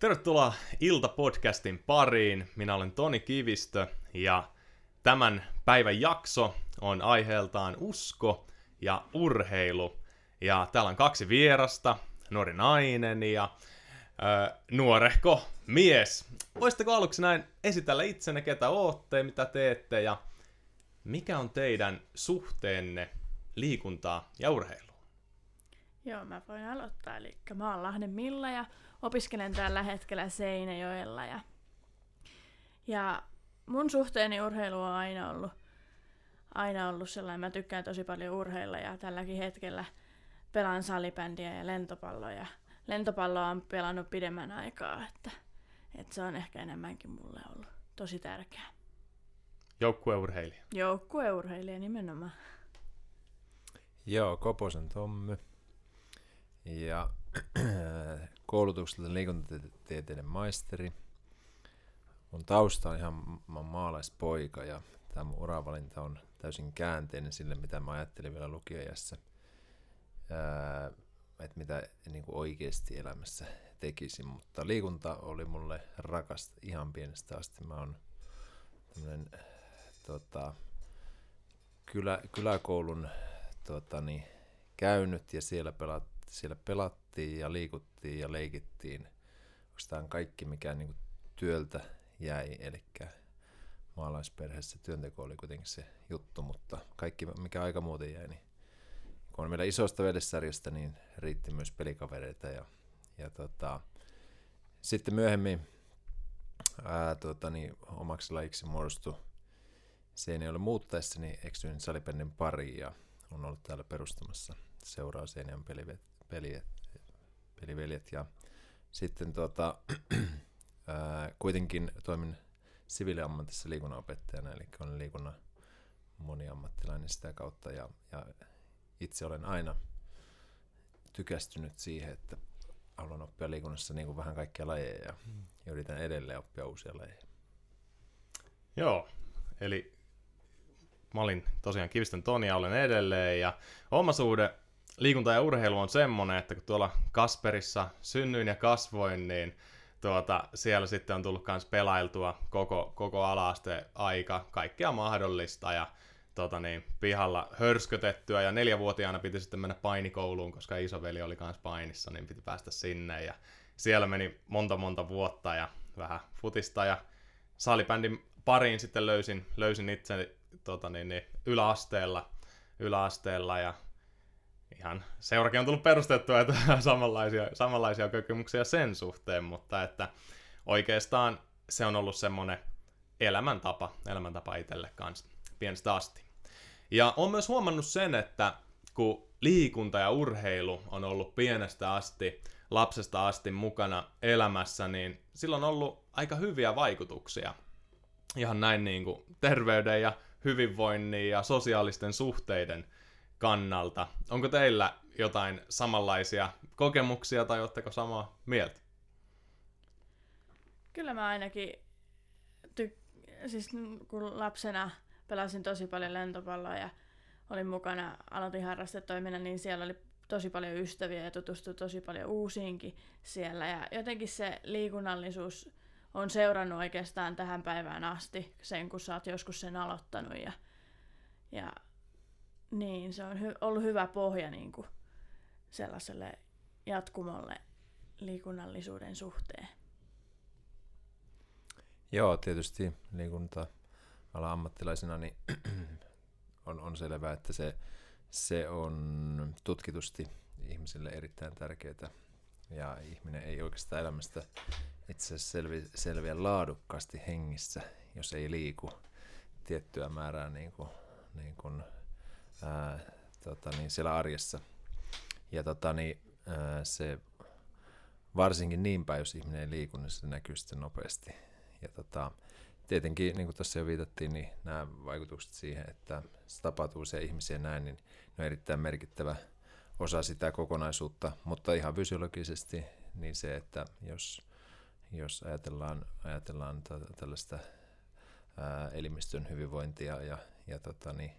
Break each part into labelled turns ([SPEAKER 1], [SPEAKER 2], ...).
[SPEAKER 1] Tervetuloa Ilta-podcastin pariin. Minä olen Toni Kivistö ja tämän päivän jakso on aiheeltaan usko ja urheilu. Ja täällä on kaksi vierasta, nuori nainen ja ö, nuorehko mies. Voisitteko aluksi näin esitellä itsenne, ketä ootte, mitä teette ja mikä on teidän suhteenne liikuntaa ja urheilua?
[SPEAKER 2] Joo, mä voin aloittaa. Eli mä oon Lahden Milla ja opiskelen tällä hetkellä Seinäjoella. Ja, ja mun suhteeni urheilu on aina ollut, aina ollut sellainen. Mä tykkään tosi paljon urheilla ja tälläkin hetkellä pelaan salibändiä ja lentopalloa. Ja lentopalloa on pelannut pidemmän aikaa, että, että se on ehkä enemmänkin mulle ollut tosi tärkeää.
[SPEAKER 1] Joukkueurheilija.
[SPEAKER 2] Joukkueurheilija nimenomaan.
[SPEAKER 3] Joo, Koposen Tommy. Ja koulutukselta liikuntatieteiden maisteri. Mun tausta on ihan mä maalaispoika ja tämä mun uravalinta on täysin käänteinen sille, mitä mä ajattelin vielä lukiajassa. Että mitä niin kuin oikeasti elämässä tekisin, mutta liikunta oli mulle rakasta ihan pienestä asti. Mä oon tämmönen, tota, kylä, kyläkoulun tota, niin, käynyt ja siellä, pelat, siellä pelattiin ja liikuttiin ja leikittiin oikeastaan kaikki, mikä niin kuin, työltä jäi. Eli maalaisperheessä työnteko oli kuitenkin se juttu, mutta kaikki, mikä aika muuten jäi, niin kun on meillä isosta velissarjasta, niin riitti myös pelikavereita. Ja, ja tota, sitten myöhemmin ää, tota, niin, omaksi lajiksi muodostui Seinäjoelle muuttaessa, niin eksyin salibändin pariin ja on ollut täällä perustamassa seuraa Seinäjoen pelivet, peli, peliveljet. Ja sitten tota, ää, kuitenkin toimin siviiliammatissa liikunnanopettajana, eli olen liikunnan moniammattilainen sitä kautta. Ja, ja itse olen aina tykästynyt siihen, että haluan oppia liikunnassa niin kuin vähän kaikkia lajeja ja, mm. yritän edelleen oppia uusia lajeja.
[SPEAKER 1] Joo, eli mä olin tosiaan Kivistön Toni ja olen edelleen ja oma suhde liikunta ja urheilu on semmonen, että kun tuolla Kasperissa synnyin ja kasvoin, niin tuota, siellä sitten on tullut myös pelailtua koko, koko alaaste aika, kaikkea mahdollista ja tota niin, pihalla hörskötettyä ja neljävuotiaana piti sitten mennä painikouluun, koska isoveli oli kanssa painissa, niin piti päästä sinne ja siellä meni monta monta vuotta ja vähän futista ja salibändin pariin sitten löysin, löysin itse tota niin, niin, yläasteella, yläasteella ja ihan seurakin on tullut perustettua, että samanlaisia, samanlaisia kokemuksia sen suhteen, mutta että oikeastaan se on ollut semmoinen elämäntapa, elämäntapa itselle kanssa pienestä asti. Ja on myös huomannut sen, että kun liikunta ja urheilu on ollut pienestä asti, lapsesta asti mukana elämässä, niin sillä on ollut aika hyviä vaikutuksia. Ihan näin niin kuin terveyden ja hyvinvoinnin ja sosiaalisten suhteiden kannalta. Onko teillä jotain samanlaisia kokemuksia tai oletteko samaa mieltä?
[SPEAKER 2] Kyllä mä ainakin, tyk- siis kun lapsena pelasin tosi paljon lentopalloa ja olin mukana, aloitin harrastetoiminnan, niin siellä oli tosi paljon ystäviä ja tutustui tosi paljon uusiinkin siellä. Ja jotenkin se liikunnallisuus on seurannut oikeastaan tähän päivään asti, sen kun sä oot joskus sen aloittanut. Ja, ja niin, se on hy- ollut hyvä pohja niin kuin sellaiselle jatkumolle liikunnallisuuden suhteen.
[SPEAKER 3] Joo, tietysti liikunta ala ammattilaisena niin on, on selvää, että se, se on tutkitusti ihmiselle erittäin tärkeää. Ja ihminen ei oikeastaan elämästä itse asiassa selvi, selviä laadukkaasti hengissä, jos ei liiku tiettyä määrää niin kuin, niin kuin, ää, tota, niin siellä arjessa. Ja tota, niin, ää, se varsinkin niin päin, jos ihminen ei liiku, niin se näkyy sitten nopeasti. Ja tota, tietenkin, niin kuin tässä jo viitattiin, niin nämä vaikutukset siihen, että se tapahtuu se ihmisiä näin, niin ne on erittäin merkittävä osa sitä kokonaisuutta, mutta ihan fysiologisesti niin se, että jos, jos ajatellaan, ajatellaan tällaista ää, elimistön hyvinvointia ja, ja tota, niin,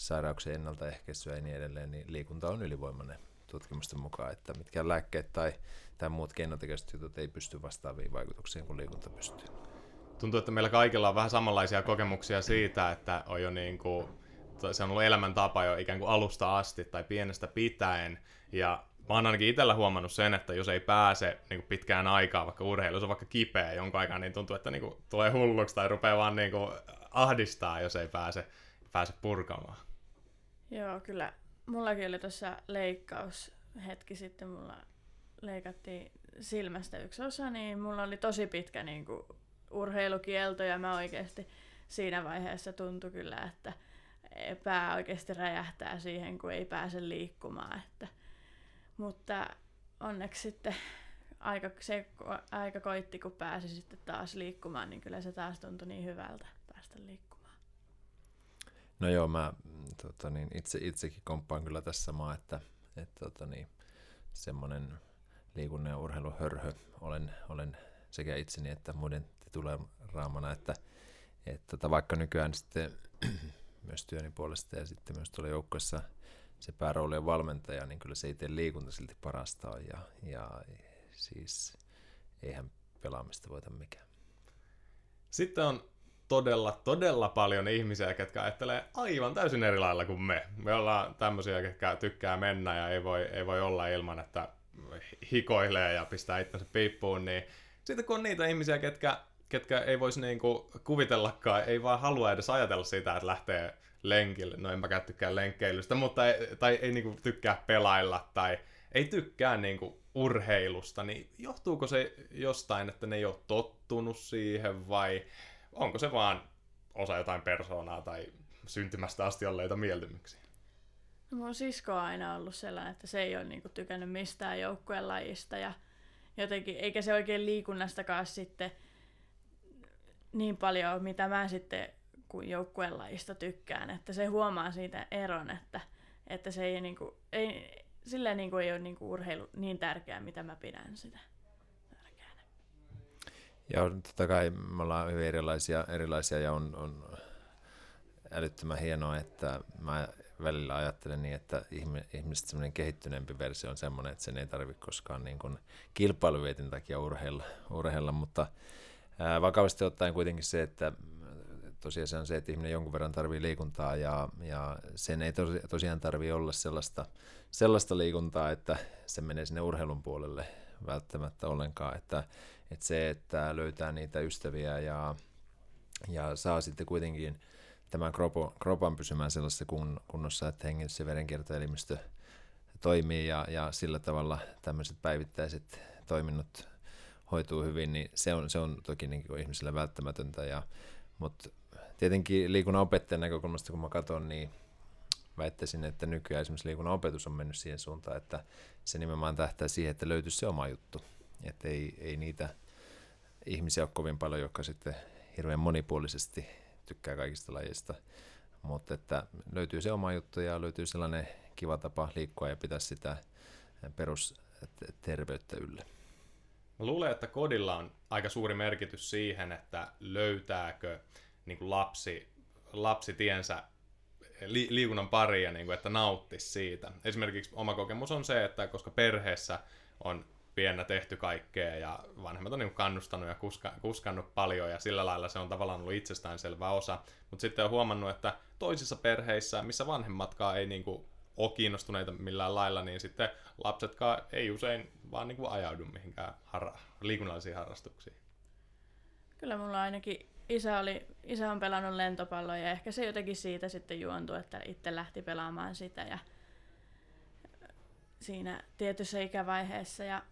[SPEAKER 3] sairauksien ennaltaehkäisyä ja niin edelleen, niin liikunta on ylivoimainen tutkimusten mukaan, että mitkään lääkkeet tai, tai muut keinotekoiset jutut ei pysty vastaaviin vaikutuksiin kuin liikunta pystyy.
[SPEAKER 1] Tuntuu, että meillä kaikilla on vähän samanlaisia kokemuksia siitä, että on jo niin kuin, se on ollut elämäntapa jo ikään kuin alusta asti tai pienestä pitäen. Ja mä oon ainakin itsellä huomannut sen, että jos ei pääse niin kuin pitkään aikaa, vaikka urheilussa on vaikka kipeä jonkun aikaa, niin tuntuu, että niin kuin tulee hulluksi tai rupeaa vaan niin kuin ahdistaa, jos ei pääse, pääse purkamaan.
[SPEAKER 2] Joo, kyllä. Mullakin oli tuossa leikkaus hetki sitten, mulla leikattiin silmästä yksi osa, niin mulla oli tosi pitkä niin kuin, urheilukielto ja mä oikeasti siinä vaiheessa tuntui kyllä, että pää oikeasti räjähtää siihen, kun ei pääse liikkumaan. Että, mutta onneksi sitten aika, se aika koitti, kun pääsi sitten taas liikkumaan, niin kyllä se taas tuntui niin hyvältä päästä liikkumaan.
[SPEAKER 3] No joo, mä tota niin, itse, itsekin komppaan kyllä tässä samaa, että, että tota niin, semmoinen liikunnan ja urheiluhörhö olen, olen sekä itseni että muiden titulaaraamana, että, että tota, vaikka nykyään sitten myös työni puolesta ja sitten myös tuolla joukkoissa se päärooli on valmentaja, niin kyllä se itse liikunta silti parasta on ja, ja siis eihän pelaamista voita mikään.
[SPEAKER 1] Sitten on todella, todella paljon ihmisiä, ketkä ajattelee aivan täysin eri lailla kuin me. Me ollaan tämmöisiä, ketkä tykkää mennä ja ei voi, ei voi olla ilman, että hikoilee ja pistää itsensä piippuun, niin sitten kun on niitä ihmisiä, ketkä, ketkä ei voisi niinku kuvitellakaan, ei vaan halua edes ajatella sitä, että lähtee lenkille, no enpä tykkää lenkkeilystä, mutta ei, tai ei niinku tykkää pelailla tai ei tykkää niinku urheilusta, niin johtuuko se jostain, että ne ei ole tottunut siihen vai onko se vaan osa jotain persoonaa tai syntymästä asti olleita mieltymyksiä?
[SPEAKER 2] No mun sisko on aina ollut sellainen, että se ei ole niinku tykännyt mistään joukkueen lajista ja jotenkin, eikä se oikein liikunnastakaan sitten niin paljon, mitä mä sitten kuin joukkueen lajista tykkään, että se huomaa siitä eron, että, että se ei, niinku, ei, sillä niinku ei ole niinku urheilu niin tärkeää, mitä mä pidän sitä.
[SPEAKER 3] Ja totta kai me ollaan hyvin erilaisia, erilaisia ja on, on älyttömän hienoa, että mä välillä ajattelen niin, että ihmiset semmoinen kehittyneempi versio on semmoinen, että sen ei tarvitse koskaan niin kuin kilpailuvietin takia urheilla, urheilla. Mutta ää, vakavasti ottaen kuitenkin se, että tosiaan se on se, että ihminen jonkun verran tarvii liikuntaa ja, ja sen ei tosi, tosiaan tarvii olla sellaista, sellaista liikuntaa, että se menee sinne urheilun puolelle välttämättä ollenkaan, että, että se, että löytää niitä ystäviä ja, ja saa sitten kuitenkin tämän kropo, kropan pysymään sellaisessa kun, kunnossa, että hengitys- ja verenkiertoelimistö toimii ja, ja sillä tavalla tämmöiset päivittäiset toiminnot hoituu hyvin, niin se on, se on toki niin kuin ihmisille välttämätöntä. Ja, mutta tietenkin liikunnan opettajan näkökulmasta, kun mä katson, niin väittäisin, että nykyään esimerkiksi liikunnan opetus on mennyt siihen suuntaan, että se nimenomaan tähtää siihen, että löytyisi se oma juttu. Että ei, ei niitä ihmisiä ole kovin paljon, jotka sitten hirveän monipuolisesti tykkää kaikista lajeista. Mutta että löytyy se oma juttu ja löytyy sellainen kiva tapa liikkua ja pitää sitä perusterveyttä yllä.
[SPEAKER 1] Mä luulen, että kodilla on aika suuri merkitys siihen, että löytääkö niin kuin lapsi, lapsi tiensä li, liikunnan pariin niin kuin, että nauttisi siitä. Esimerkiksi oma kokemus on se, että koska perheessä on pienä tehty kaikkea ja vanhemmat on niin kannustanut ja kuska, kuskannut paljon ja sillä lailla se on tavallaan ollut itsestäänselvä osa. Mutta sitten on huomannut, että toisissa perheissä, missä vanhemmatkaan ei niin kuin ole kiinnostuneita millään lailla, niin sitten lapsetkaan ei usein vaan niin kuin ajaudu mihinkään harra, liikunnallisiin harrastuksiin.
[SPEAKER 2] Kyllä mulla ainakin isä, oli, isä on pelannut lentopalloa ja ehkä se jotenkin siitä sitten juontui, että itse lähti pelaamaan sitä ja siinä tietyssä ikävaiheessa. Ja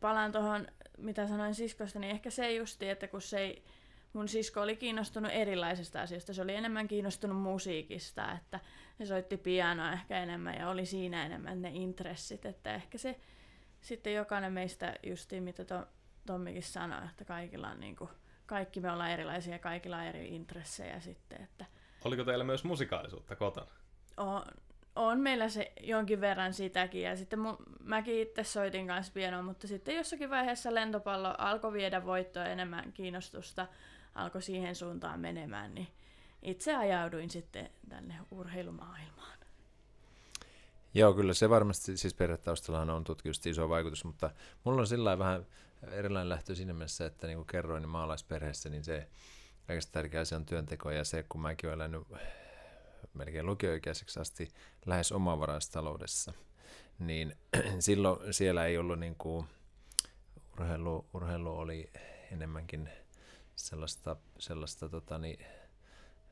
[SPEAKER 2] palaan tuohon, mitä sanoin siskosta, niin ehkä se justi, että kun se ei, mun sisko oli kiinnostunut erilaisista asioista. Se oli enemmän kiinnostunut musiikista, että se soitti pianoa ehkä enemmän ja oli siinä enemmän ne intressit. Että ehkä se sitten jokainen meistä justiin, mitä to, Tommikin sanoi, että kaikilla on niin kuin, kaikki me ollaan erilaisia ja kaikilla on eri intressejä sitten. Että
[SPEAKER 1] Oliko teillä myös musikaalisuutta kotona?
[SPEAKER 2] on, on meillä se jonkin verran sitäkin ja sitten mun, mäkin itse soitin kanssa pienoa, mutta sitten jossakin vaiheessa lentopallo alkoi viedä voittoa enemmän kiinnostusta, alkoi siihen suuntaan menemään, niin itse ajauduin sitten tänne urheilumaailmaan.
[SPEAKER 3] Joo, kyllä se varmasti, siis perhetaustallahan on tutkimusti iso vaikutus, mutta mulla on sillä vähän erilainen lähtö siinä mielessä, että niin kuin kerroin, niin maalaisperheessä, niin se kaikista tärkeä asia on työnteko, ja se, kun mäkin olen elänyt melkein lukioikäiseksi asti lähes omavaraistaloudessa, niin silloin siellä ei ollut niin kuin, urheilu, urheilu oli enemmänkin sellaista, sellaista tota, niin,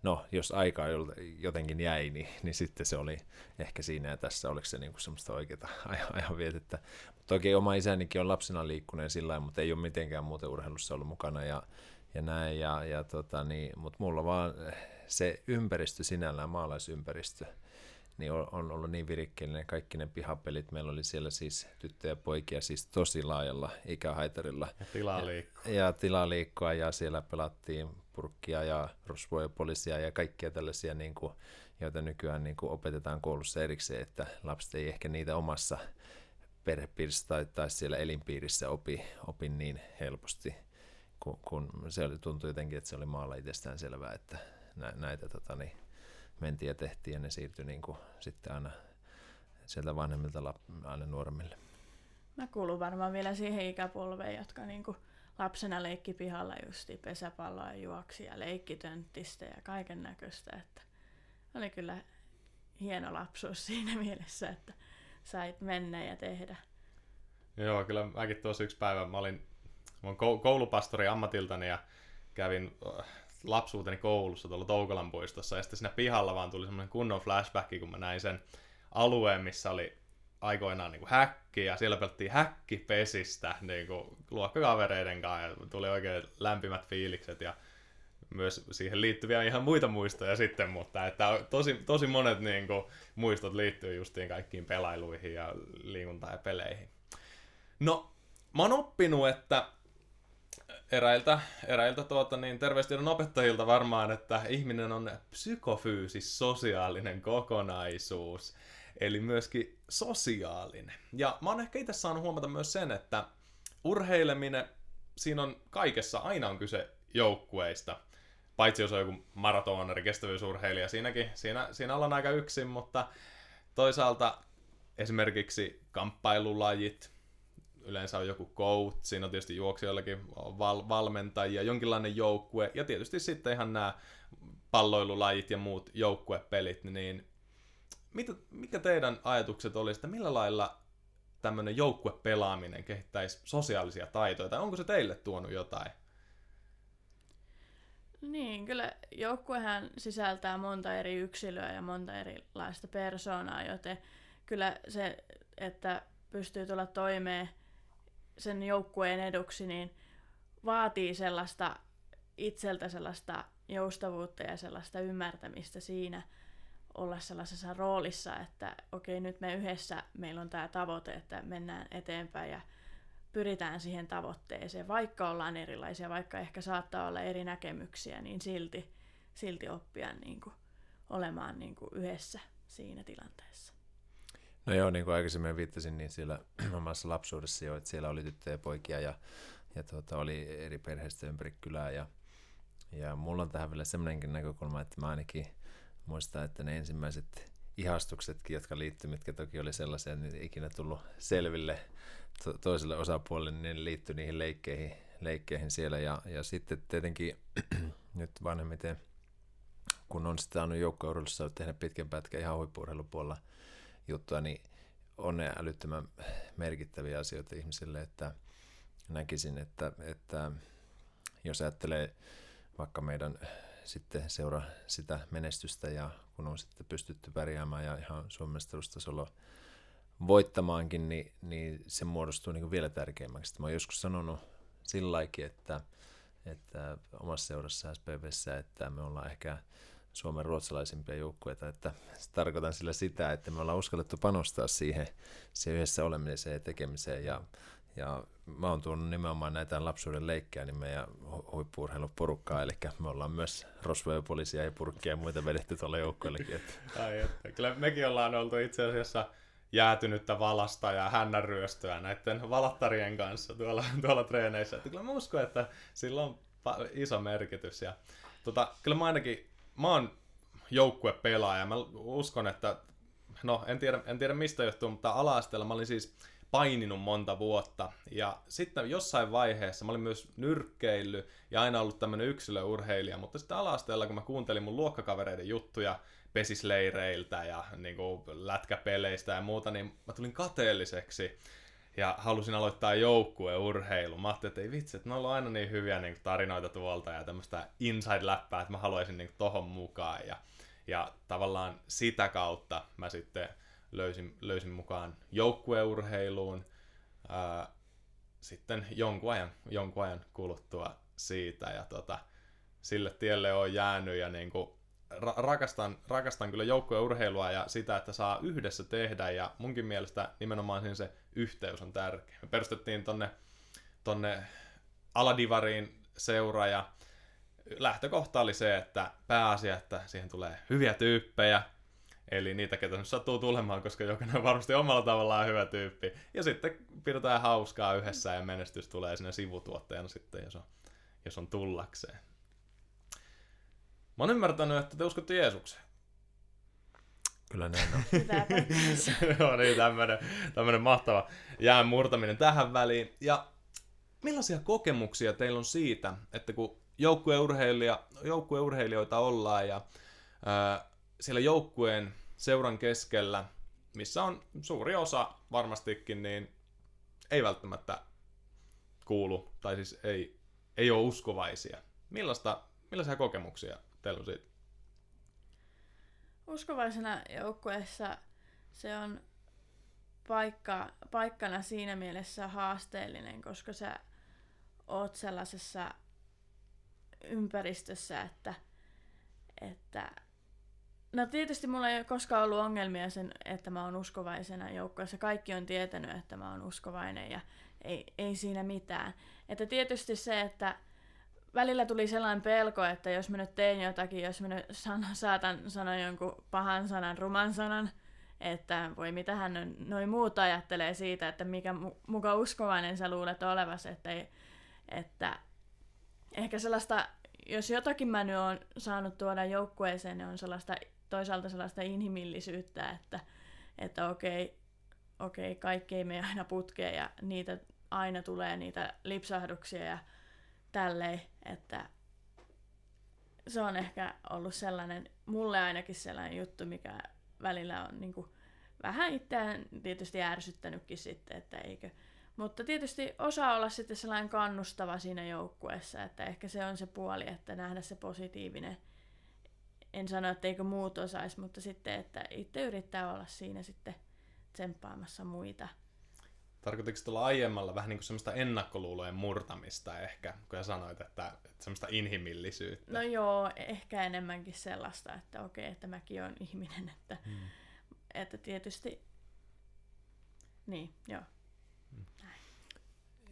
[SPEAKER 3] no, jos aikaa jotenkin jäi, niin, niin sitten se oli ehkä siinä ja tässä, oliko se niinku semmoista oikeaa ajan vietettä. Toki oma isänikin on lapsena liikkuneen sillä mutta ei ole mitenkään muuten urheilussa ollut mukana ja, ja näin, ja, ja tota, niin, mutta mulla vaan se ympäristö sinällään, maalaisympäristö, niin on, on ollut niin virikkeellinen kaikki ne pihapelit. Meillä oli siellä siis tyttöjä ja poikia siis tosi laajalla ikähaitarilla.
[SPEAKER 1] Ja tilaa liikkua.
[SPEAKER 3] Ja, ja tilaa liikkua ja siellä pelattiin purkkia ja rosvoja poliisia ja kaikkia tällaisia, niin kuin, joita nykyään niin kuin opetetaan koulussa erikseen, että lapset ei ehkä niitä omassa perhepiirissä tai, tai siellä elinpiirissä opi, opi niin helposti, kun, kun se oli, tuntui jotenkin, että se oli maalla itsestään selvää, että nä, näitä tota, niin, mentiin ja tehtiin ja ne siirtyi niin kuin, sitten aina sieltä vanhemmilta aina nuoremmille.
[SPEAKER 2] Mä kuulun varmaan vielä siihen ikäpolveen, jotka niin kuin lapsena leikki pihalla justi pesäpalloa ja juoksi ja leikkitönttistä ja kaiken näköistä. Että oli kyllä hieno lapsuus siinä mielessä, että sait mennä ja tehdä.
[SPEAKER 1] Joo, kyllä mäkin tuossa yksi päivä, mä olin, mä olin koulupastori ammatiltani ja kävin lapsuuteni koulussa tuolla Toukolan puistossa ja sitten siinä pihalla vaan tuli semmoinen kunnon flashback, kun mä näin sen alueen, missä oli aikoinaan niin kuin häkki ja siellä pelattiin häkkipesistä niin kuin luokkakavereiden kanssa ja tuli oikein lämpimät fiilikset ja myös siihen liittyviä ihan muita muistoja sitten, mutta että tosi, tosi monet niin kuin, muistot liittyy justiin kaikkiin pelailuihin ja liikuntaan ja peleihin. No, mä oon oppinut, että eräiltä, eräiltä tuota, niin terveystiedon opettajilta varmaan, että ihminen on psykofyysis sosiaalinen kokonaisuus eli myöskin sosiaalinen. Ja mä oon ehkä itse saanut huomata myös sen, että urheileminen, siinä on kaikessa aina on kyse joukkueista. Paitsi jos on joku maratonari, kestävyysurheilija, siinäkin, siinä, siinä ollaan aika yksin, mutta toisaalta esimerkiksi kamppailulajit, yleensä on joku coach, siinä on tietysti juoksijoillakin val- valmentajia, jonkinlainen joukkue, ja tietysti sitten ihan nämä palloilulajit ja muut joukkuepelit, niin mitä, mikä teidän ajatukset olisi, että millä lailla tämmöinen joukkuepelaaminen kehittäisi sosiaalisia taitoja, tai onko se teille tuonut jotain?
[SPEAKER 2] Niin, kyllä joukkuehän sisältää monta eri yksilöä ja monta erilaista persoonaa, joten kyllä se, että pystyy tulla toimeen sen joukkueen eduksi, niin vaatii sellaista itseltä sellaista joustavuutta ja sellaista ymmärtämistä siinä, olla sellaisessa roolissa, että okei, nyt me yhdessä, meillä on tämä tavoite, että mennään eteenpäin ja pyritään siihen tavoitteeseen, vaikka ollaan erilaisia, vaikka ehkä saattaa olla eri näkemyksiä, niin silti, silti oppia niin kuin, olemaan niin kuin yhdessä siinä tilanteessa.
[SPEAKER 3] No joo, niin kuin aikaisemmin viittasin, niin siellä omassa lapsuudessa jo, että siellä oli tyttöjä ja poikia ja, ja tuota, oli eri perheistä ympäri kylää ja, ja mulla on tähän vielä semmoinenkin näkökulma, että mä ainakin muistan, että ne ensimmäiset ihastuksetkin, jotka liittyivät, mitkä toki oli sellaisia, niitä ikinä tullut selville to- toiselle osapuolelle, niin ne liittyi niihin leikkeihin, leikkeihin siellä. Ja, ja sitten tietenkin nyt vanhemmiten, kun on sitten saanut joukkourheilussa tehdä pitkän pätkän ihan huippuurheilupuolella juttua, niin on ne älyttömän merkittäviä asioita ihmisille, että näkisin, että, että jos ajattelee vaikka meidän sitten seuraa sitä menestystä ja kun on sitten pystytty pärjäämään ja ihan Suomen mestaruustasolla voittamaankin, niin, niin se muodostuu niin vielä tärkeämmäksi. Mä oon joskus sanonut sillä että, että omassa seurassa SPVssä, että me ollaan ehkä Suomen ruotsalaisimpia joukkueita, että tarkoitan sillä sitä, että me ollaan uskallettu panostaa siihen, siihen yhdessä olemiseen ja tekemiseen ja, ja mä oon tuonut nimenomaan näitä lapsuuden leikkejä niin meidän huippuurheiluporukkaa, eli me ollaan myös rosvoja, ja purkkia ja muita vedetty tuolla joukkoillekin. Että.
[SPEAKER 1] Ai että. Kyllä mekin ollaan oltu itse asiassa jäätynyttä valasta ja hännänryöstöä näiden valattarien kanssa tuolla, tuolla treeneissä. Että kyllä mä uskon, että sillä on iso merkitys. Ja, tota, kyllä mä ainakin, mä oon joukkuepelaaja. Mä uskon, että no en tiedä, en tiedä mistä johtuu, mutta ala mä olin siis paininut monta vuotta. Ja sitten jossain vaiheessa mä olin myös nyrkkeillyt ja aina ollut tämmöinen yksilöurheilija, mutta sitten ala kun mä kuuntelin mun luokkakavereiden juttuja pesisleireiltä ja niin kuin, lätkäpeleistä ja muuta, niin mä tulin kateelliseksi ja halusin aloittaa joukkueurheilu. Mä ajattelin, että ei vitsi, että ne on aina niin hyviä niin kuin, tarinoita tuolta ja tämmöistä inside-läppää, että mä haluaisin niin kuin, tohon mukaan. Ja, ja tavallaan sitä kautta mä sitten löysin, löysin mukaan joukkueurheiluun ää, sitten jonkun ajan, jonkun ajan kuluttua siitä. Ja tota, sille tielle on jäänyt ja niin kuin, ra- rakastan, rakastan kyllä joukkueurheilua ja sitä, että saa yhdessä tehdä ja munkin mielestä nimenomaan se yhteys on tärkeä. Me perustettiin tonne, tonne Aladivariin seura ja lähtökohta oli se, että pääasia, että siihen tulee hyviä tyyppejä, eli niitä, ketä nyt sattuu tulemaan, koska jokainen on varmasti omalla tavallaan hyvä tyyppi. Ja sitten pidetään hauskaa yhdessä ja menestys tulee sinne sivutuotteena sitten, jos on, jos on tullakseen. Mä oon ymmärtänyt, että te uskotte Jeesukseen.
[SPEAKER 3] Kyllä näin on.
[SPEAKER 1] Joo, niin tämmönen, tämmönen mahtava jään murtaminen tähän väliin. Ja millaisia kokemuksia teillä on siitä, että kun joukkueurheilija, joukkueurheilijoita ollaan ja ää, siellä joukkueen seuran keskellä, missä on suuri osa varmastikin, niin ei välttämättä kuulu, tai siis ei, ei ole uskovaisia. Millaista, millaisia kokemuksia teillä on siitä?
[SPEAKER 2] Uskovaisena joukkueessa se on paikka, paikkana siinä mielessä haasteellinen, koska sä oot sellaisessa ympäristössä, että, että No tietysti mulla ei ole koskaan ollut ongelmia sen, että mä oon uskovaisena joukkueessa. Kaikki on tietänyt, että mä oon uskovainen ja ei, ei siinä mitään. Että tietysti se, että välillä tuli sellainen pelko, että jos mä nyt teen jotakin, jos mä nyt san, saatan sanoa jonkun pahan sanan, ruman sanan, että voi mitä hän noin muuta ajattelee siitä, että mikä muka uskovainen sä luulet olevasi, että, ei, että ehkä sellaista, jos jotakin mä nyt oon saanut tuoda joukkueeseen, niin on sellaista, toisaalta sellaista inhimillisyyttä, että, että okei, okei, kaikki ei mene aina putkeen ja niitä aina tulee niitä lipsahduksia ja tälleen, että se on ehkä ollut sellainen, mulle ainakin sellainen juttu, mikä välillä on niin kuin, vähän itseään tietysti ärsyttänytkin sitten, että eikö. Mutta tietysti osaa olla sitten sellainen kannustava siinä joukkueessa, että ehkä se on se puoli, että nähdä se positiivinen. En sano, että eikö muut osaisi, mutta sitten, että itse yrittää olla siinä sitten tsemppaamassa muita –
[SPEAKER 1] Tarkoitiko tuolla aiemmalla vähän niin kuin semmoista ennakkoluulojen murtamista ehkä, kun sanoit, että, että semmoista inhimillisyyttä?
[SPEAKER 2] No joo, ehkä enemmänkin sellaista, että okei, että mäkin olen ihminen, että, hmm. että tietysti, niin, joo. Hmm.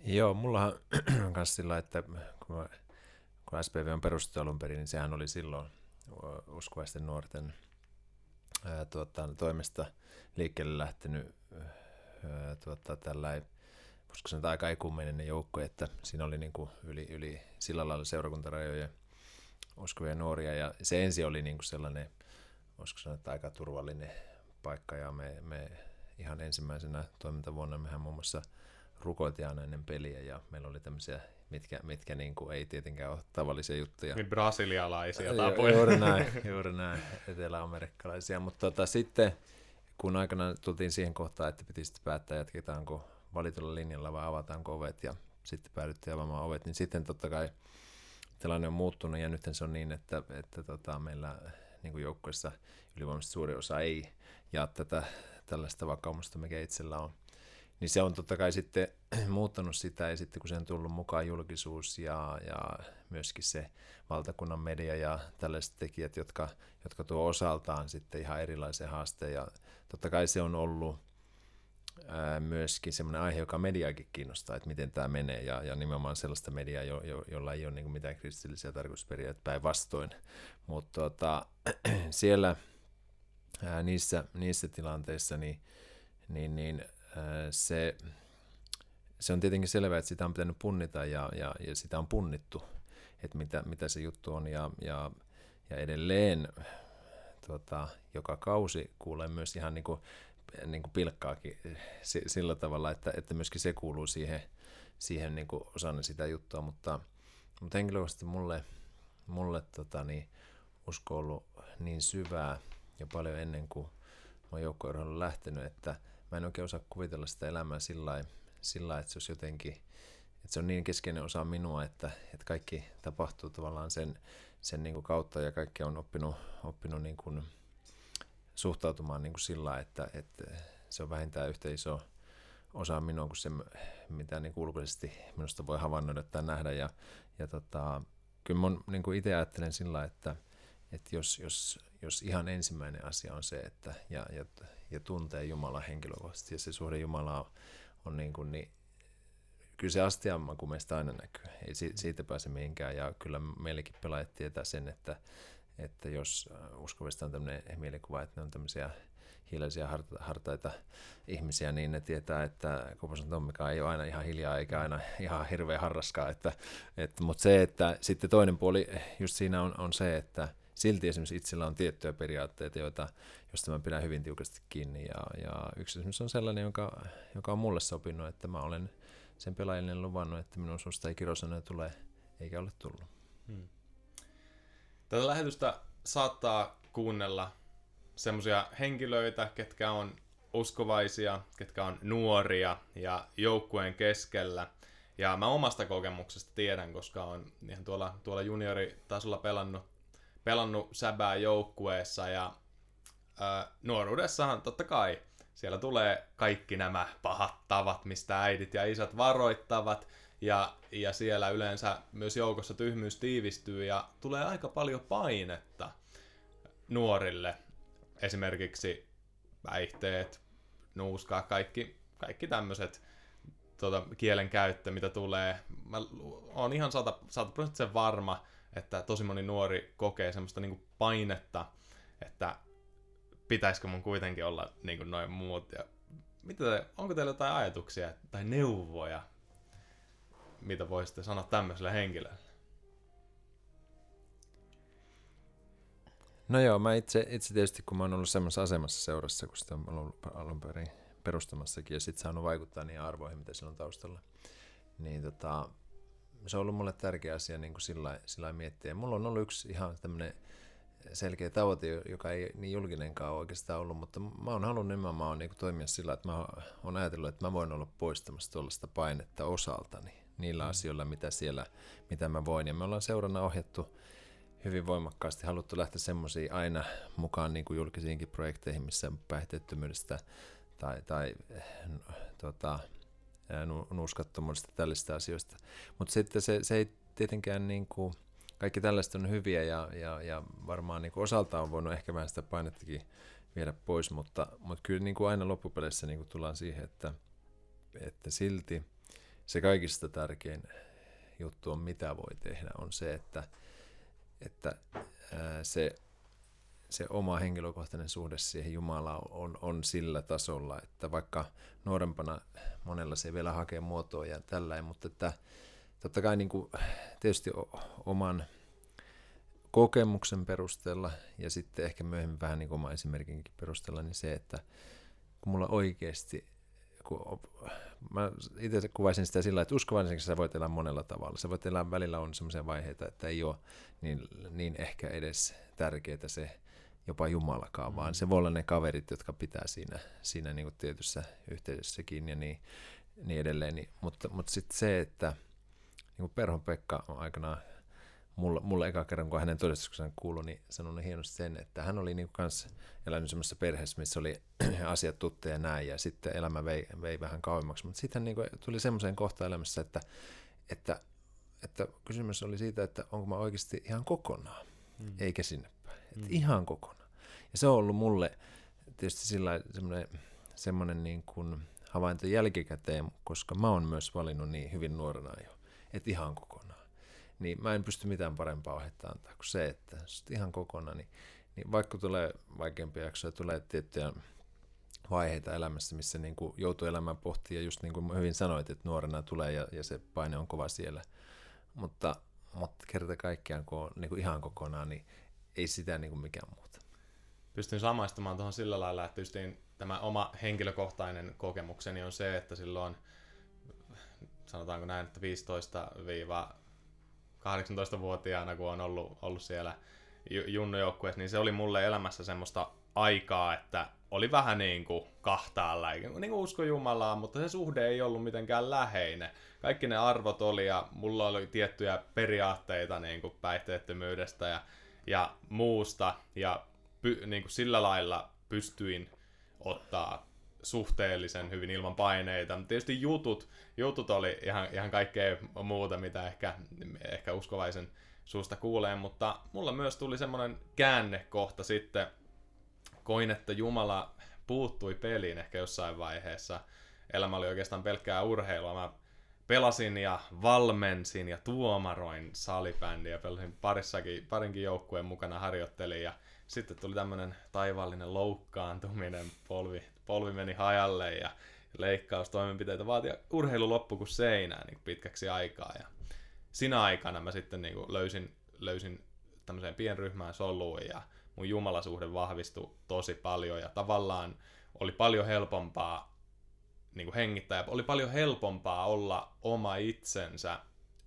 [SPEAKER 3] Joo, mullahan on myös sillä, että kun, mä, kun SPV on perustettu alun perin, niin sehän oli silloin uskovaisten nuorten ää, tuota, toimesta liikkeelle lähtenyt tuota, tällä koska se on aika ekumeninen joukko, että siinä oli niin kuin yli, yli sillä lailla seurakuntarajojen uskovia nuoria, ja se ensi oli niin kuin sellainen, voisiko sanoa, että aika turvallinen paikka, ja me, me ihan ensimmäisenä toimintavuonna mehän muun muassa rukoiltiin aina ennen peliä, ja meillä oli tämmöisiä, mitkä, mitkä niin kuin ei tietenkään ole tavallisia juttuja.
[SPEAKER 1] Niin brasilialaisia
[SPEAKER 3] tapoja. Juuri näin, juuri näin, eteläamerikkalaisia, mutta tota, sitten kun aikana tultiin siihen kohtaan, että piti sitten päättää, jatketaanko valitulla linjalla vai avataanko ovet ja sitten päädyttiin avaamaan ovet, niin sitten totta kai tilanne on muuttunut ja nyt se on niin, että, että tota, meillä niin kuin joukkueessa ylivoimaisesti suuri osa ei jaa tätä tällaista vakaumusta, mikä itsellä on. Niin se on totta kai sitten muuttanut sitä ja sitten kun se on tullut mukaan julkisuus ja, ja myöskin se valtakunnan media ja tällaiset tekijät, jotka, jotka tuo osaltaan sitten ihan erilaisen haasteen ja totta kai se on ollut ää, myöskin semmoinen aihe, joka mediaakin kiinnostaa, että miten tämä menee, ja, ja nimenomaan sellaista mediaa, jo, jo, jolla ei ole niin mitään kristillisiä tarkoitusperiaatteita päinvastoin. Mutta tota, siellä ää, niissä, niissä tilanteissa niin, niin, niin ää, se, se on tietenkin selvää, että sitä on pitänyt punnita ja, ja, ja sitä on punnittu, että mitä, mitä se juttu on, ja, ja, ja edelleen tota, joka kausi kuulee myös ihan niin kuin, niin kuin pilkkaakin sillä tavalla, että, että myöskin se kuuluu siihen, siihen niin kuin osana sitä juttua, mutta, mutta henkilökohtaisesti mulle, mulle tota, niin, usko ollut niin syvää ja paljon ennen kuin mä oon lähtenyt, että mä en oikein osaa kuvitella sitä elämää sillä lailla, että se olisi jotenkin, että se on niin keskeinen osa minua, että, että kaikki tapahtuu tavallaan sen, sen niin kuin kautta ja kaikki on oppinut, oppinut niin kuin suhtautumaan niin kuin sillä että, että se on vähintään yhtä iso osa minua kuin se, mitä niin kuin ulkoisesti minusta voi havainnoida tai nähdä. Ja, ja tota, kyllä mä niin kuin itse ajattelen sillä että, että jos, jos, jos ihan ensimmäinen asia on se, että ja, ja, ja tuntee Jumala henkilökohtaisesti ja se suhde Jumalaa on, on niin kuin, niin kyllä se astiamma kun meistä aina näkyy. Ei siitä pääse mihinkään ja kyllä meillekin pelaajat tietää sen, että, että jos uskovista on tämmöinen mielikuva, että ne on tämmöisiä hiljaisia hartaita ihmisiä, niin ne tietää, että Koposen Tommikaan ei ole aina ihan hiljaa eikä aina ihan hirveä harraskaa. Että, että, mutta se, että sitten toinen puoli just siinä on, on se, että silti esimerkiksi itsellä on tiettyjä periaatteita, joita, joista mä pidän hyvin tiukasti kiinni. Ja, ja yksi esimerkiksi on sellainen, joka, joka on mulle sopinut, että mä olen sen pelaajille luvannut, että minun suusta ei kirosanoja tule, eikä ole tullut. Hmm.
[SPEAKER 1] Tätä lähetystä saattaa kuunnella semmoisia henkilöitä, ketkä on uskovaisia, ketkä on nuoria ja joukkueen keskellä. Ja mä omasta kokemuksesta tiedän, koska on ihan tuolla, tuolla junioritasolla pelannut, pelannut säbää joukkueessa ja ää, nuoruudessahan totta kai siellä tulee kaikki nämä pahat tavat, mistä äidit ja isät varoittavat, ja, ja siellä yleensä myös joukossa tyhmyys tiivistyy, ja tulee aika paljon painetta nuorille. Esimerkiksi päihteet, nuuskaa, kaikki, kaikki tämmöiset tuota, kielen käyttö, mitä tulee. Mä oon ihan sata, sata varma, että tosi moni nuori kokee semmoista niinku painetta, että pitäisikö mun kuitenkin olla niin kuin noin muut. Ja mitä te, onko teillä jotain ajatuksia tai neuvoja, mitä voisitte sanoa tämmöiselle henkilölle?
[SPEAKER 3] No joo, mä itse, itse tietysti kun mä oon ollut semmoisessa asemassa seurassa, kun sitä on ollut alun perin perustamassakin ja sitten saanut vaikuttaa niihin arvoihin, mitä siellä on taustalla, niin tota, se on ollut mulle tärkeä asia niin kuin sillä, sillä miettiä. Mulla on ollut yksi ihan tämmöinen selkeä tavoite, joka ei niin julkinenkaan oikeastaan ollut, mutta mä oon halunnut nimenomaan niin toimia sillä, että mä oon ajatellut, että mä voin olla poistamassa tuollaista painetta osaltani niillä mm. asioilla, mitä siellä, mitä mä voin. Ja me ollaan seurana ohjattu hyvin voimakkaasti, haluttu lähteä semmoisiin aina mukaan niin kuin julkisiinkin projekteihin, missä päihteettömyydestä tai, tai tota, nuuskattomuudesta tällaista asioista. Mutta sitten se, se ei tietenkään niin kuin, kaikki tällaiset on hyviä ja, ja, ja varmaan niin kuin osaltaan on voinut ehkä vähän sitä painettakin viedä pois, mutta, mutta kyllä niin kuin aina loppupeleissä niin kuin tullaan siihen, että, että silti se kaikista tärkein juttu on, mitä voi tehdä, on se, että, että ää, se, se oma henkilökohtainen suhde siihen Jumalaan on, on sillä tasolla, että vaikka nuorempana monella se vielä hakee muotoa ja tällä, mutta että totta kai niin kuin, tietysti oman kokemuksen perusteella ja sitten ehkä myöhemmin vähän niin kuin oman esimerkinkin perusteella, niin se, että kun mulla oikeasti, kun mä itse kuvaisin sitä sillä, että uskovaisen sä voit elää monella tavalla. Sä voit elää välillä on sellaisia vaiheita, että ei ole niin, niin ehkä edes tärkeää se jopa Jumalakaan, mm. vaan se voi olla ne kaverit, jotka pitää siinä, siinä niin kuin tietyssä yhteisössäkin ja niin, niin edelleen. Niin, mutta mutta sitten se, että niin kuin Perhon Pekka on aikanaan mulle, mulle eka kerran, kun hänen todistuksensa kuului, niin sanoi hienosti sen, että hän oli niin kanssa elänyt semmoisessa perheessä, missä oli asiat tuttuja ja näin, ja sitten elämä vei, vei vähän kauemmaksi. Mutta sitten hän niin tuli semmoiseen kohtaan elämässä, että, että, että kysymys oli siitä, että onko mä oikeasti ihan kokonaan, mm. eikä sinne päin. Että mm. Ihan kokonaan. Ja se on ollut mulle tietysti sillä semmoinen, semmoinen niin kuin havainto jälkikäteen, koska mä oon myös valinnut niin hyvin nuorena jo että ihan kokonaan. Niin mä en pysty mitään parempaa ohjetta antaa kuin se, että ihan kokonaan, niin, niin vaikka tulee vaikeampia jaksoja, tulee tiettyjä vaiheita elämässä, missä niin kuin joutuu elämään pohtia, just niin kuin hyvin sanoit, että nuorena tulee ja, ja se paine on kova siellä. Mutta, mutta kerta kaikkiaan, kun on niin kuin ihan kokonaan, niin ei sitä niin kuin mikään muuta.
[SPEAKER 1] pystyn samaistumaan tuohon sillä lailla, että justiin tämä oma henkilökohtainen kokemukseni on se, että silloin sanotaanko näin, että 15-18-vuotiaana, kun on ollut, ollut siellä junnujoukkueessa, niin se oli mulle elämässä semmoista aikaa, että oli vähän niin kuin kahtaalla, niin kuin usko Jumalaa, mutta se suhde ei ollut mitenkään läheinen. Kaikki ne arvot oli ja mulla oli tiettyjä periaatteita niin kuin päihteettömyydestä ja, ja muusta ja py, niin kuin sillä lailla pystyin ottaa suhteellisen hyvin ilman paineita. Tietysti jutut, jutut oli ihan, ihan kaikkea muuta, mitä ehkä, ehkä uskovaisen suusta kuulee, mutta mulla myös tuli semmoinen käännekohta sitten, koin, että Jumala puuttui peliin ehkä jossain vaiheessa. Elämä oli oikeastaan pelkkää urheilua. Mä pelasin ja valmensin ja tuomaroin salibändiä, pelasin parissakin, parinkin joukkueen mukana harjoittelin ja sitten tuli tämmöinen taivallinen loukkaantuminen, polvi, polvi meni hajalle ja leikkaustoimenpiteitä vaati urheilu loppu kuin seinään niin pitkäksi aikaa. Ja sinä aikana mä sitten niin kuin löysin, löysin tämmöiseen pienryhmään soluun ja mun jumalasuhde vahvistui tosi paljon ja tavallaan oli paljon helpompaa niin kuin hengittää ja oli paljon helpompaa olla oma itsensä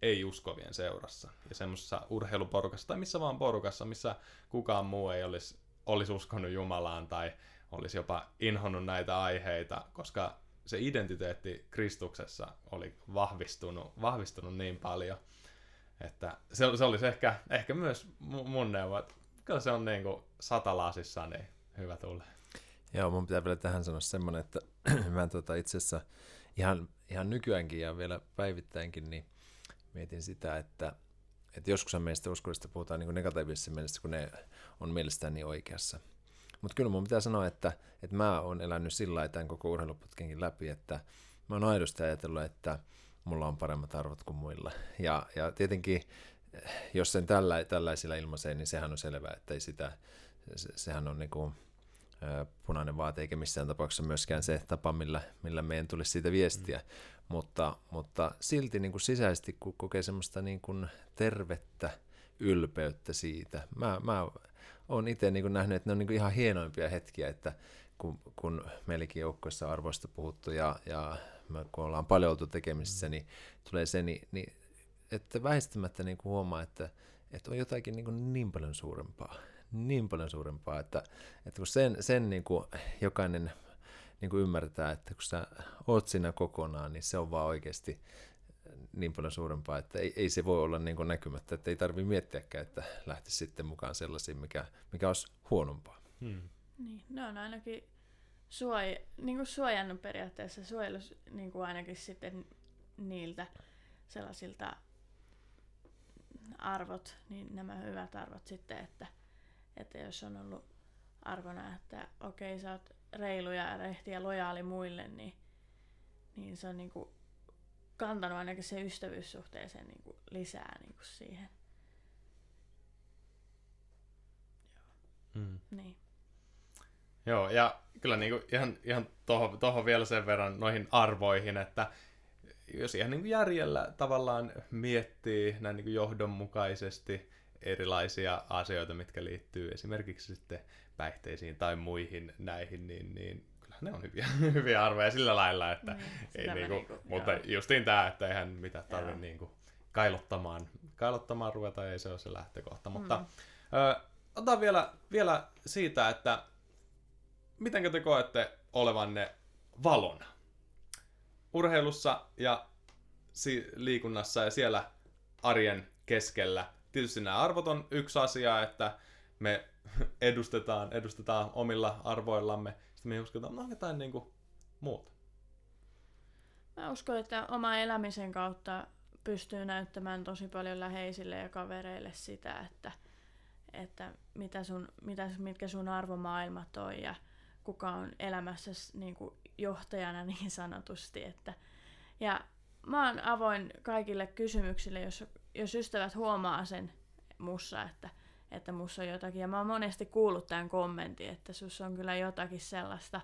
[SPEAKER 1] ei-uskovien seurassa ja semmoisessa urheiluporukassa tai missä vaan porukassa, missä kukaan muu ei olisi, olisi uskonut Jumalaan tai olisi jopa inhonnut näitä aiheita, koska se identiteetti Kristuksessa oli vahvistunut, vahvistunut niin paljon, että se, se olisi ehkä, ehkä myös mun neuvo, että kyllä se on niin kuin satalasissa, niin hyvä tulla.
[SPEAKER 3] Joo, mun pitää vielä tähän sanoa semmoinen, että mä tota itse asiassa ihan, ihan nykyäänkin ja vielä päivittäinkin, niin mietin sitä, että, että joskus meistä uskollista puhutaan niin negatiivisessa mielessä, kun ne on mielestään niin oikeassa. Mutta kyllä mun pitää sanoa, että, että mä oon elänyt sillä lailla tämän koko urheiluputkenkin läpi, että mä oon aidosti ajatellut, että mulla on paremmat arvot kuin muilla. Ja, ja tietenkin, jos sen tällä, tällaisilla ilmaisee, niin sehän on selvää, että ei sitä, se, sehän on niinku, punainen vaate, eikä missään tapauksessa myöskään se tapa, millä, millä meidän tulisi siitä viestiä. Mm. Mutta, mutta silti niin kuin sisäisesti, kun kokee semmoista niin kuin tervettä ylpeyttä siitä. Mä, mä oon itse niin nähnyt, että ne on niin ihan hienoimpia hetkiä, että kun, kun meilläkin joukkoissa arvoista puhuttu ja, ja me, kun ollaan paljon oltu tekemisissä, niin tulee se, niin, niin että väistämättä niin kuin huomaa, että, että on jotakin niin, kuin niin paljon suurempaa niin paljon suurempaa, että, että kun sen, sen niin kuin jokainen niin kuin ymmärtää, että kun sä oot siinä kokonaan, niin se on vaan oikeasti niin paljon suurempaa, että ei, ei se voi olla niin kuin näkymättä, että ei tarvitse miettiäkään, että lähtisi sitten mukaan sellaisiin, mikä, mikä olisi huonompaa. Hmm.
[SPEAKER 2] Niin, ne on ainakin suoj, niin kuin suojannut periaatteessa, suojelus niin kuin ainakin sitten niiltä sellaisilta arvot, niin nämä hyvät arvot sitten, että että jos on ollut arvona, että okei, sä oot reilu ja rehti ja lojaali muille, niin, niin se on niinku kantanut ainakin se ystävyyssuhteeseen niinku lisää niinku siihen. Joo. Mm. Niin.
[SPEAKER 1] Joo, ja kyllä niinku ihan, ihan tohon, tohon vielä sen verran noihin arvoihin, että jos ihan niin järjellä tavallaan miettii näin niin johdonmukaisesti, erilaisia asioita, mitkä liittyy esimerkiksi sitten päihteisiin tai muihin näihin, niin, niin ne on hyviä, hyviä arvoja sillä lailla, että mm, ei niinku, niinku, mutta joo. justiin tämä, että eihän mitä tarvitse niinku kailottamaan, kailottamaan ruveta, ei se ole se lähtökohta, mutta mm. ö, otan vielä, vielä siitä, että miten te koette olevanne valona urheilussa ja si- liikunnassa ja siellä arjen keskellä tietysti nämä arvot on yksi asia, että me edustetaan, edustetaan omilla arvoillamme. Sitten me uskotaan, no jotain niin kuin muuta.
[SPEAKER 2] Mä uskon, että oma elämisen kautta pystyy näyttämään tosi paljon läheisille ja kavereille sitä, että, että mitä sun, mitä, mitkä sun arvomaailmat on ja kuka on elämässä niin kuin johtajana niin sanotusti. Että, ja mä oon avoin kaikille kysymyksille, jos jos ystävät huomaa sen mussa, että, että mussa on jotakin, ja mä oon monesti kuullut tämän kommentin, että sus on kyllä jotakin sellaista,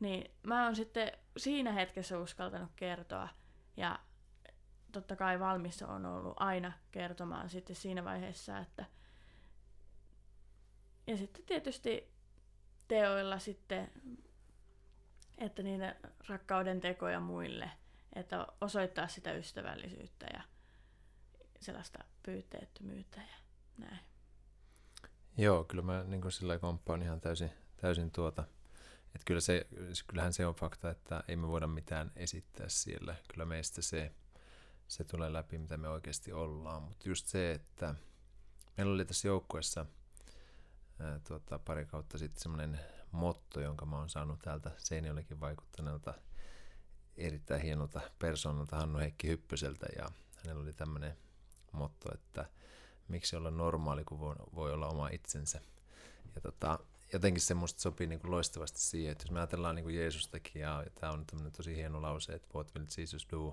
[SPEAKER 2] niin mä oon sitten siinä hetkessä uskaltanut kertoa, ja totta kai valmis on ollut aina kertomaan sitten siinä vaiheessa, että ja sitten tietysti teoilla sitten, että niiden rakkauden tekoja muille, että osoittaa sitä ystävällisyyttä ja sellaista pyyteettömyyttä ja näin.
[SPEAKER 3] Joo, kyllä mä niin sillä komppaan ihan täysin, täysin tuota. Että kyllä se, kyllähän se on fakta, että ei me voida mitään esittää siellä. Kyllä meistä se, se tulee läpi, mitä me oikeasti ollaan. Mutta just se, että meillä oli tässä joukkueessa ää, tuota, pari kautta sitten semmoinen motto, jonka mä oon saanut täältä Seinäjollekin vaikuttaneelta erittäin hienolta persoonalta Hannu Heikki Hyppöseltä ja hänellä oli tämmöinen motto, että miksi olla normaali, kun voi, voi olla oma itsensä. Ja tota, jotenkin se musta sopii niin kuin loistavasti siihen, että jos me ajatellaan niin kuin Jeesustakin, ja, ja tämä on tämmöinen tosi hieno lause, että what will Jesus do,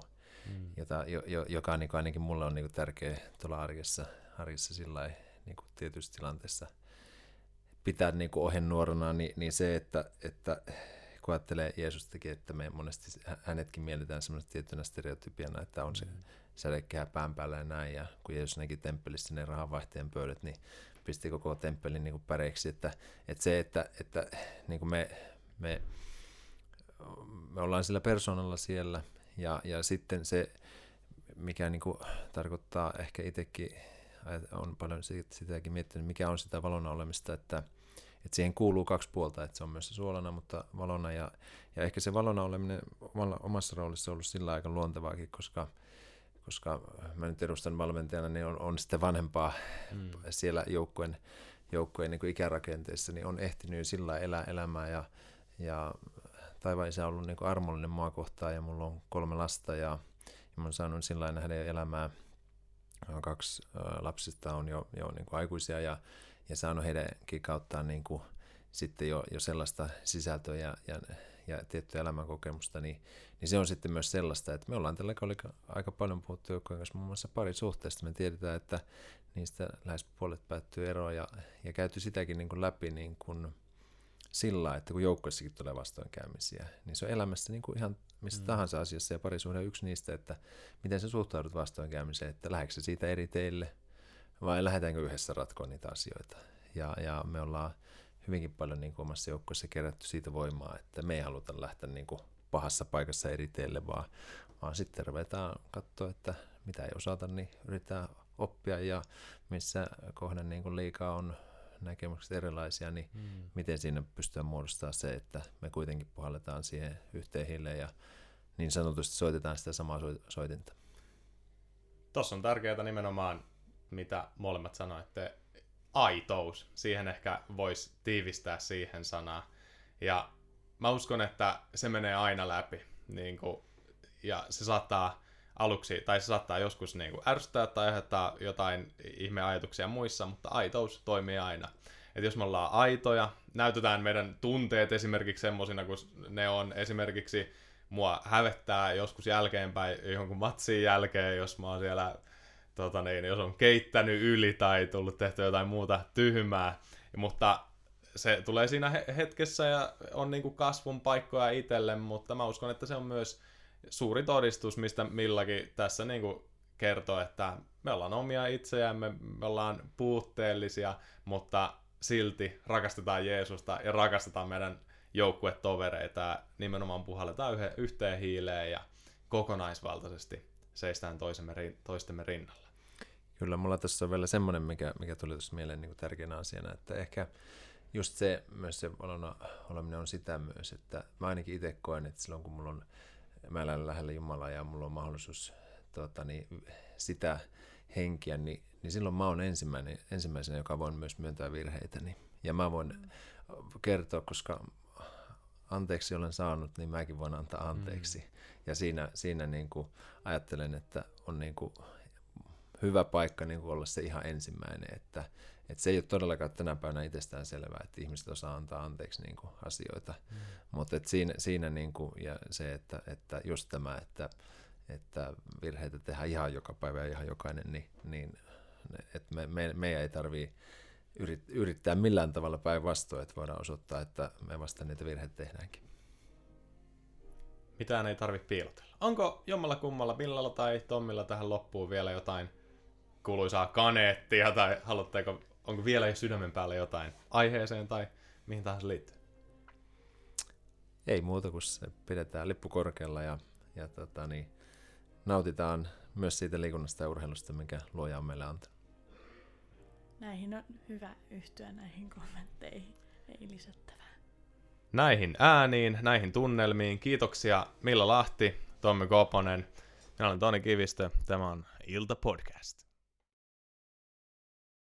[SPEAKER 3] mm. jota, jo, jo, joka niin kuin ainakin mulle on niin kuin tärkeä tuolla arjessa, arjessa sillä niin kuin tietyissä tilanteissa pitää niin kuin ohjenuorana, niin, niin se, että, että kun ajattelee Jeesustakin, että me monesti hänetkin mielletään semmoista tiettynä stereotypiana, että on se mm. Sädekehä pään päällä ja näin, ja kun Jeesus näki temppelissä ne rahanvaihteen pöydät, niin pisti koko temppelin niin päreiksi, että, että se, että, että niin kuin me, me, me ollaan sillä persoonalla siellä, ja, ja sitten se, mikä niin kuin tarkoittaa ehkä itsekin, on paljon sitäkin miettinyt, mikä on sitä valona olemista, että, että siihen kuuluu kaksi puolta, että se on myös se suolana, mutta valona. Ja, ja ehkä se valona oleminen omassa roolissa on ollut sillä aika luontevaakin, koska, koska mä nyt edustan valmentajana, niin on, on sitten vanhempaa mm. siellä joukkueen, joukkueen niin ikärakenteessa, niin on ehtinyt sillä elää elämää ja, ja taivaan isä on ollut niin armollinen maakohtaa ja mulla on kolme lasta ja, ja mä oon saanut sillä nähdä elämää. Kaksi lapsista on jo, jo niin kuin aikuisia ja ja saanut heidänkin kauttaan niin kuin sitten jo, jo sellaista sisältöä ja, ja, ja tiettyä elämänkokemusta, niin, niin se on sitten myös sellaista, että me ollaan tällä kaudella aika paljon puhuttu joukkojen kanssa muun muassa parisuhteesta. Me tiedetään, että niistä lähes puolet päättyy eroon ja, ja käyty sitäkin niin kuin läpi niin kuin sillä, että kun joukkoissakin tulee vastoinkäymisiä, niin se on elämässä niin kuin ihan missä mm. tahansa asiassa ja parisuhde on yksi niistä, että miten sä suhtaudut vastoinkäymiseen, että lähdetkö siitä eri teille – vai lähdetäänkö yhdessä ratkoa niitä asioita. Ja, ja me ollaan hyvinkin paljon niin kuin omassa joukkueessa kerätty siitä voimaa, että me ei haluta lähteä niin kuin pahassa paikassa eri teille, vaan, vaan sitten ruvetaan katsoa, että mitä ei osata, niin yritetään oppia ja missä kohden niin kuin liikaa on näkemykset erilaisia, niin mm. miten siinä pystytään muodostamaan se, että me kuitenkin puhalletaan siihen yhteen hiileen ja niin sanotusti soitetaan sitä samaa soitinta.
[SPEAKER 1] Tuossa on tärkeää nimenomaan mitä molemmat sanoitte, aitous. Siihen ehkä voisi tiivistää siihen sanaa. Ja mä uskon, että se menee aina läpi. Niin kuin, ja se saattaa aluksi, tai se saattaa joskus niin kuin ärsyttää tai aiheuttaa jotain ihmeajatuksia muissa, mutta aitous toimii aina. Et jos me ollaan aitoja, näytetään meidän tunteet esimerkiksi semmoisina, kun ne on esimerkiksi mua hävettää joskus jälkeenpäin jonkun matsin jälkeen, jos mä oon siellä tota niin, jos on keittänyt yli tai tullut tehty jotain muuta tyhmää. Mutta se tulee siinä hetkessä ja on niin kuin kasvun paikkoja itselle, mutta mä uskon, että se on myös suuri todistus, mistä milläkin tässä niin kuin kertoo, että me ollaan omia itseämme, me ollaan puutteellisia, mutta silti rakastetaan Jeesusta ja rakastetaan meidän joukkuetovereita ja nimenomaan puhalletaan yhteen hiileen ja kokonaisvaltaisesti seistään toisemme, toistemme rinnalla.
[SPEAKER 3] Kyllä, mulla tässä on vielä semmoinen, mikä, mikä tuli tuossa mieleen niin kuin tärkeänä asiana, että ehkä just se, myös se valona oleminen on sitä myös, että mä ainakin itse koen, että silloin kun mulla on, mä elän lähellä Jumalaa ja mulla on mahdollisuus tota, niin, sitä henkiä, niin, niin silloin mä oon ensimmäinen, ensimmäisenä, joka voin myös myöntää virheitäni. Ja mä voin kertoa, koska anteeksi olen saanut, niin mäkin voin antaa anteeksi. Mm. Ja siinä, siinä niin kuin ajattelen, että on niin kuin hyvä paikka niin kuin olla se ihan ensimmäinen, että, että se ei ole todellakaan tänä päivänä itsestään selvää, että ihmiset osaa antaa anteeksi niin kuin asioita, mm. mutta siinä, siinä niin kuin, ja se, että, että just tämä, että, että virheitä tehdään ihan joka päivä ja ihan jokainen, niin, niin että me, me, meidän ei tarvitse yrit, yrittää millään tavalla päinvastoin, että voidaan osoittaa, että me vasta niitä virheitä tehdäänkin.
[SPEAKER 1] Mitään ei tarvitse piilotella. Onko jommalla kummalla, Millalla tai Tommilla tähän loppuun vielä jotain kuuluisaa kaneettia, tai haluatteko, onko vielä sydämen päällä jotain aiheeseen tai mihin tahansa liittyy?
[SPEAKER 3] ei muuta kuin se pidetään lippu korkealla ja, ja tota, niin, nautitaan myös siitä liikunnasta ja urheilusta, mikä luoja on meille antanut.
[SPEAKER 2] Näihin on hyvä yhtyä näihin kommentteihin. Ei lisättävää.
[SPEAKER 1] Näihin ääniin, näihin tunnelmiin. Kiitoksia Milla Lahti, Tommi Koponen. Minä olen Toni Kivistö. Tämä on Ilta Podcast.